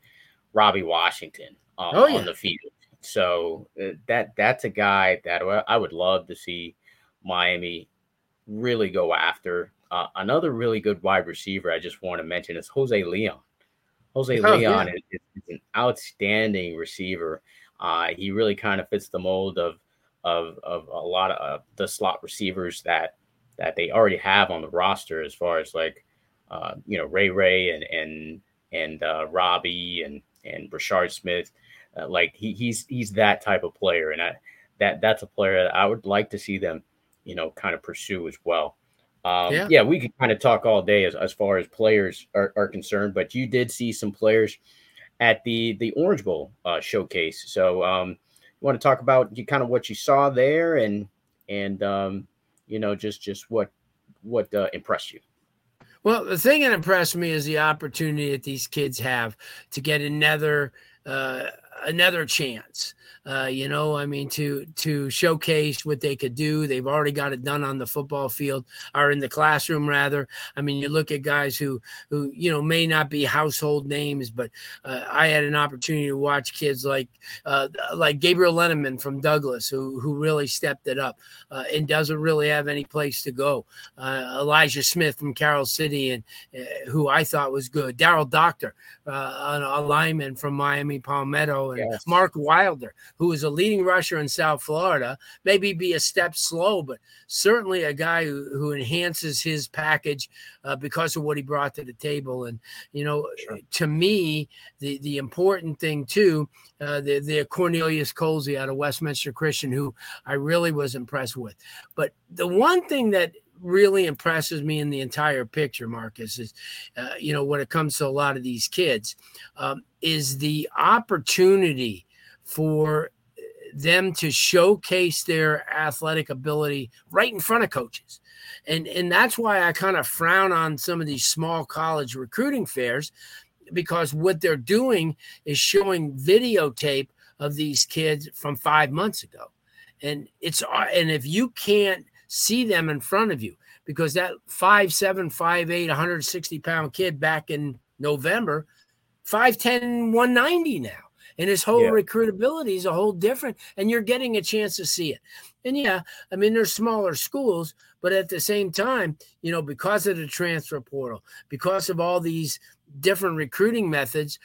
B: Robbie Washington uh, oh, on the field. So uh, that that's a guy that I would love to see Miami really go after. Uh, another really good wide receiver I just want to mention is Jose Leon. Jose oh, Leon yeah. is, is, an outstanding receiver. Uh, he really kind of fits the mold of of of a lot of uh, the slot receivers that that they already have on the roster, as far as like uh, you know Ray Ray and and and uh, Robbie and and Rashard Smith. Uh, like he, he's he's that type of player, and I, that that's a player that I would like to see them you know, kind of pursue as well. Um, yeah. yeah. we could kind of talk all day as, as far as players are, are, concerned, but you did see some players at the the Orange Bowl uh, showcase. So, um, you want to talk about you kind of what you saw there and and um, you know just just what what uh, impressed you.
C: Well, the thing that impressed me is the opportunity that these kids have to get another uh, another chance. Uh, you know, I mean, to to showcase what they could do. They've already got it done on the football field or in the classroom, rather. I mean, you look at guys who who you know may not be household names, but uh, I had an opportunity to watch kids like uh, like Gabriel Lenneman from Douglas, who who really stepped it up uh, and doesn't really have any place to go. Uh, Elijah Smith from Carol City, and uh, who I thought was good. Daryl Doctor, a lineman from Miami Palmetto, and yes. Mark Wilder who is a leading rusher in South Florida, maybe be a step slow, but certainly a guy who, who enhances his package uh, because of what he brought to the table. And, you know, sure. to me, the, the important thing too, uh, the, the Cornelius Colsey out of Westminster Christian, who I really was impressed with. But the one thing that really impresses me in the entire picture, Marcus, is, uh, you know, when it comes to a lot of these kids, um, is the opportunity for them to showcase their athletic ability right in front of coaches. And, and that's why I kind of frown on some of these small college recruiting fairs because what they're doing is showing videotape of these kids from five months ago. And it's and if you can't see them in front of you, because that five seven, five eight, 160 pound kid back in November, 5'10, 190 now. And his whole yeah. recruitability is a whole different and you're getting a chance to see it. And yeah i mean there's smaller schools but at the same time you know because of the transfer portal because of all these different recruiting methods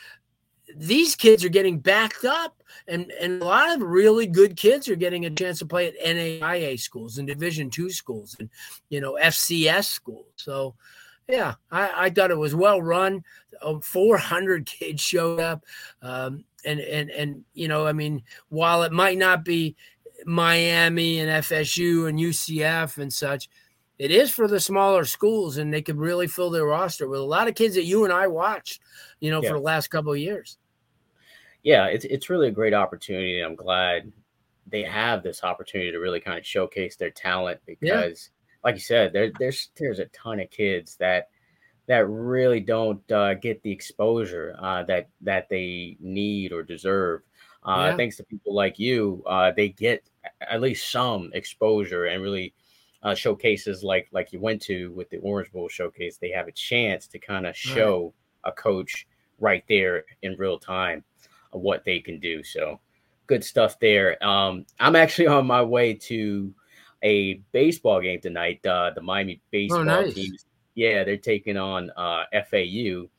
C: these kids are getting backed up and, and a lot of really good kids are getting a chance to play at NAIA schools and division two schools and you know FCS schools so yeah, I, I, thought it was well run. Um, 400 kids showed up. Um, and and and you know, I mean, while it might not be Miami and FSU and UCF and such, it is for the smaller schools, and they could really fill their roster with a lot of kids that you and I watched, you know, yeah. for the last couple of years.
B: Yeah, it's it's really a great opportunity. I'm glad they have this opportunity to really kind of showcase their talent because, yeah. like you said, there, there's there's a ton of kids that that really don't uh, get the exposure uh, that that they need or deserve. Uh, yeah. Thanks to people like you, uh, they get at least some exposure and really uh, showcases like like you went to with the Orange Bowl showcase, they have a chance to kind of show right. a coach right there in real time what they can do. So good stuff there. Um, I'm actually on my way to a baseball game tonight. Uh, the Miami oh, baseball oh, nice. teams, yeah, they're taking on uh, FAU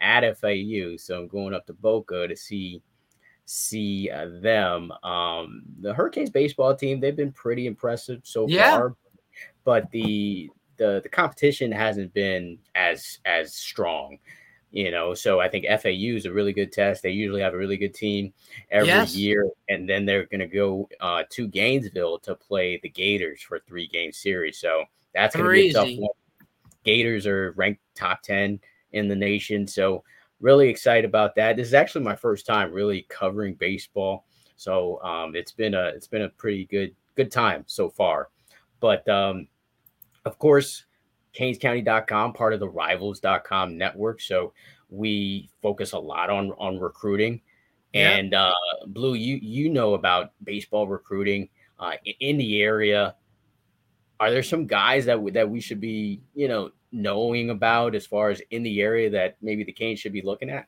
B: at FAU. So I'm going up to Boca to see see uh, them. Um, the Hurricanes baseball team, they've been pretty impressive so yeah. far, but the the the competition hasn't been as as strong. You know, so I think FAU is a really good test. They usually have a really good team every yes. year, and then they're going to go uh, to Gainesville to play the Gators for a three game series. So that's going to be a tough one. Gators are ranked top ten in the nation, so really excited about that. This is actually my first time really covering baseball, so um, it's been a it's been a pretty good good time so far. But um, of course, CanesCounty.com, part of the Rivals.com network. So we focus a lot on on recruiting. Yeah. And uh, Blue, you you know about baseball recruiting uh, in the area. Are there some guys that w- that we should be you know knowing about as far as in the area that maybe the Canes should be looking at?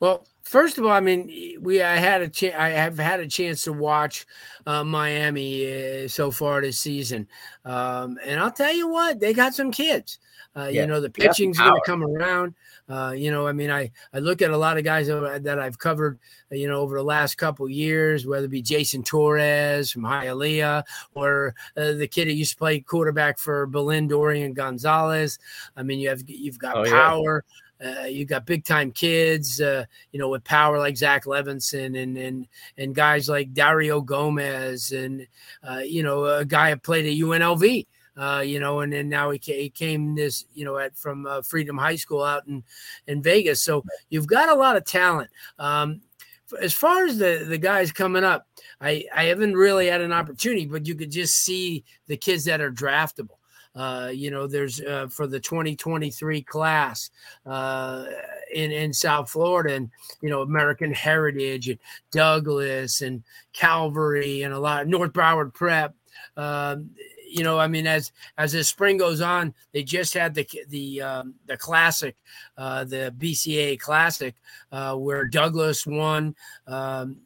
C: Well, first of all, I mean, we I had a chance. I have had a chance to watch uh, Miami uh, so far this season, um, and I'll tell you what, they got some kids. Uh, yeah. You know, the pitching's going to come around. Uh, you know, I mean, I I look at a lot of guys that I've covered, uh, you know, over the last couple years, whether it be Jason Torres from Hialeah or uh, the kid that used to play quarterback for Belen Dorian Gonzalez. I mean, you have you've got oh, power. Yeah. Uh, you got big time kids, uh, you know, with power like Zach Levenson and and and guys like Dario Gomez and uh, you know a guy that played at UNLV. Uh, you know, and then now he, he came this, you know, at from uh, Freedom High School out in in Vegas. So you've got a lot of talent. Um, as far as the the guys coming up, I I haven't really had an opportunity, but you could just see the kids that are draftable. Uh, you know, there's uh, for the 2023 class uh, in in South Florida, and you know, American Heritage and Douglas and Calvary and a lot of North Broward Prep. Um, you know, I mean, as as the spring goes on, they just had the the um, the classic, uh, the BCA Classic, uh, where Douglas won. Um,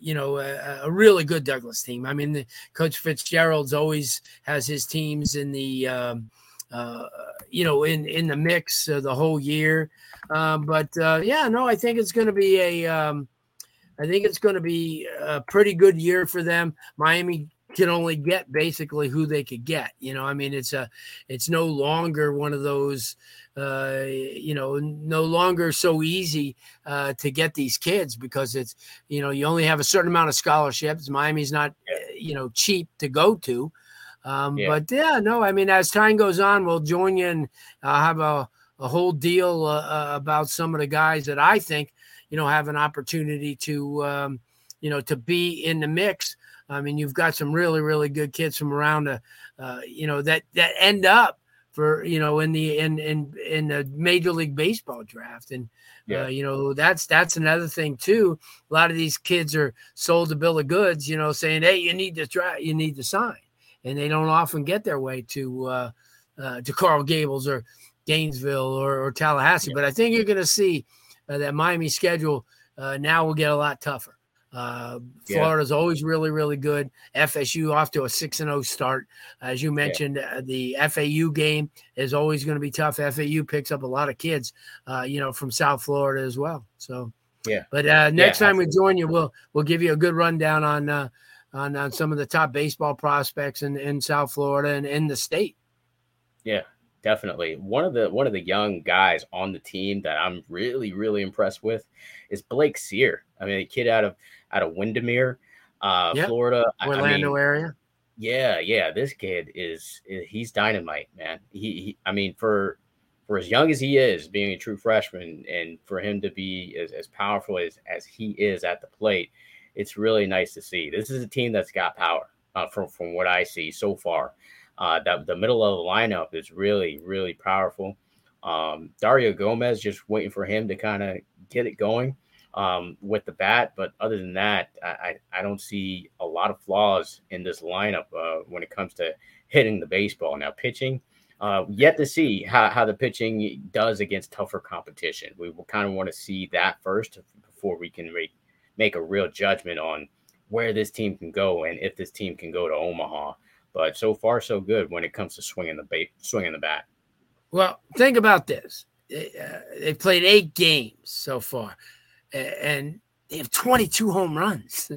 C: you know, a, a, really good Douglas team. I mean, the, Coach Fitzgerald's always has his teams in the, um, uh, you know, in in the mix uh, the whole year. Um, but uh, yeah, no, I think it's going to be a, um, I think it's going to be a pretty good year for them. Miami can only get basically who they could get. You know, I mean, it's a, it's no longer one of those, uh, you know, no longer so easy uh, to get these kids because it's, you know, you only have a certain amount of scholarships. Miami's not, you know, cheap to go to. Um, yeah. But yeah, no, I mean, as time goes on, we'll join you and uh, have a, a whole deal uh, uh, about some of the guys that I think, you know, have an opportunity to, um, you know, to be in the mix I mean, you've got some really, really good kids from around the, uh, you know, that that end up for you know in the in in in the Major League Baseball draft, and yeah. uh, you know that's that's another thing too. A lot of these kids are sold a bill of goods, you know, saying, "Hey, you need to try, you need to sign," and they don't often get their way to uh, uh to Coral Gables or Gainesville or, or Tallahassee. Yeah. But I think you're going to see uh, that Miami schedule uh, now will get a lot tougher. Uh, Florida's yeah. always really, really good. FSU off to a six and zero oh start, as you mentioned. Yeah. Uh, the FAU game is always going to be tough. FAU picks up a lot of kids, uh, you know, from South Florida as well. So
B: yeah.
C: But uh, next yeah, time we join you, we'll we'll give you a good rundown on uh, on on some of the top baseball prospects in in South Florida and in the state.
B: Yeah, definitely. One of the one of the young guys on the team that I'm really really impressed with is Blake Cyr. I mean, a kid out of out of Windermere, uh, yep. Florida,
C: Orlando
B: I mean,
C: area.
B: Yeah, yeah, this kid is, he's dynamite, man. He, he, I mean, for for as young as he is, being a true freshman, and for him to be as, as powerful as as he is at the plate, it's really nice to see. This is a team that's got power uh, from from what I see so far. Uh, that the middle of the lineup is really really powerful. Um, Dario Gomez just waiting for him to kind of get it going um, with the bat. But other than that, I, I don't see a lot of flaws in this lineup uh, when it comes to hitting the baseball. Now, pitching, uh, yet to see how, how the pitching does against tougher competition. We will kind of want to see that first before we can make, make a real judgment on where this team can go and if this team can go to Omaha. But so far, so good when it comes to swinging the bat, swinging the bat.
C: Well, think about this. Uh, they've played eight games so far, and they have 22 home runs.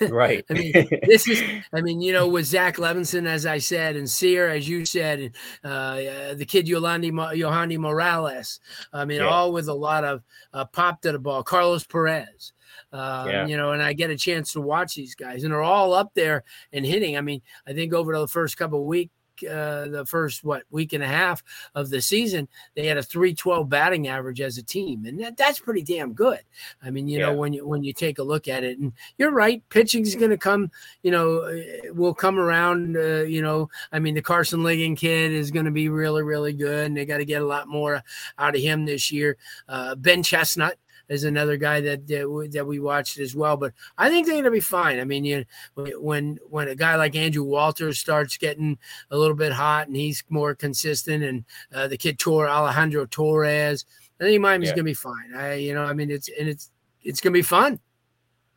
B: Right.
C: I mean, this is, I mean, you know, with Zach Levenson, as I said, and Cyr, as you said, and uh, the kid Yolandi, Yohandy Morales. I mean, yeah. all with a lot of uh, pop to the ball. Carlos Perez. Um, yeah. You know, and I get a chance to watch these guys, and they're all up there and hitting. I mean, I think over the first couple of weeks, uh, the first what week and a half of the season, they had a 312 batting average as a team, and that, that's pretty damn good. I mean, you yeah. know, when you when you take a look at it, and you're right, pitching is going to come. You know, uh, will come around. Uh, you know, I mean, the Carson Ligon kid is going to be really really good, and they got to get a lot more out of him this year. Uh, ben Chestnut is another guy that that, that we watched as well. But I think they're going to be fine. I mean, you when when a guy like Andrew Walters starts getting a little bit hot and he's more consistent, and uh, the kid Tor Alejandro Torres, I think Miami's yeah. going to be fine. I you know, I mean, it's and it's it's going to be fun.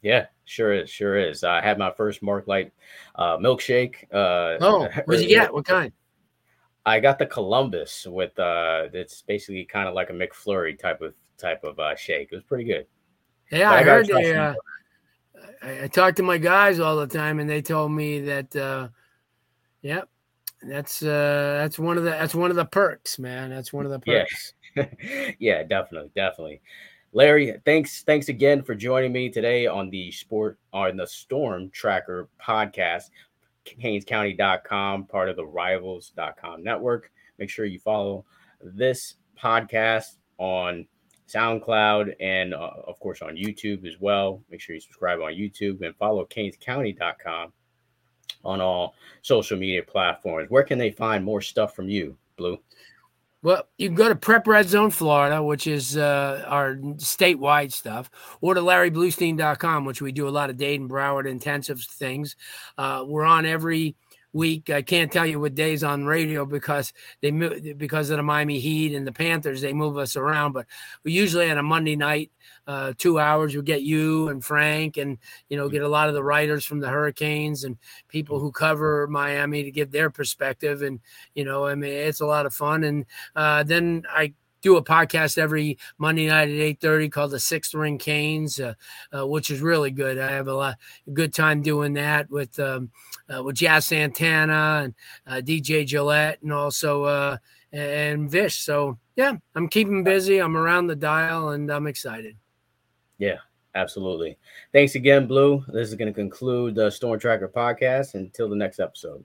B: Yeah, sure is, sure is. I had my first Mark Light uh, milkshake. Uh,
C: oh, what did you get? What kind?
B: I got the Columbus with uh, it's basically kind of like a McFlurry type of type of uh, shake. It was pretty good.
C: Yeah, I, I heard they. Uh, I, I talk to my guys all the time, and they told me that. Uh, yeah, that's uh, that's one of the that's one of the perks, man. That's one of the perks.
B: Yeah, yeah, definitely, definitely. Larry, thanks thanks again for joining me today on the sport on the Storm Tracker podcast. CanesCounty.com, part of the Rivals.com network. Make sure you follow this podcast on SoundCloud, and uh, of course on YouTube as well. Make sure you subscribe on YouTube and follow CanesCounty.com on all social media platforms. Where can they find more stuff from you, Blue?
C: Well, you can go to Prep Red Zone Florida, which is uh, our statewide stuff, or to LarryBlustein.com, which we do a lot of Dayton Broward intensive things. Uh, we're on every – week. I can't tell you what days on radio because they move because of the Miami Heat and the Panthers. They move us around, but we usually on a Monday night, uh, two hours. We get you and Frank, and you know, get a lot of the writers from the Hurricanes and people who cover Miami to give their perspective. And you know, I mean, it's a lot of fun. And uh, then I do a podcast every Monday night at 8:30 called the Sixth Ring Canes, uh, uh, which is really good. I have a lot a good time doing that with um, uh, with Jazz Santana and uh, DJ Gillette and also uh, and Vish. So yeah, I'm keeping busy. I'm around the dial and I'm excited.
B: Yeah, absolutely. Thanks again, Blue. This is going to conclude the Storm Tracker podcast. Until the next episode.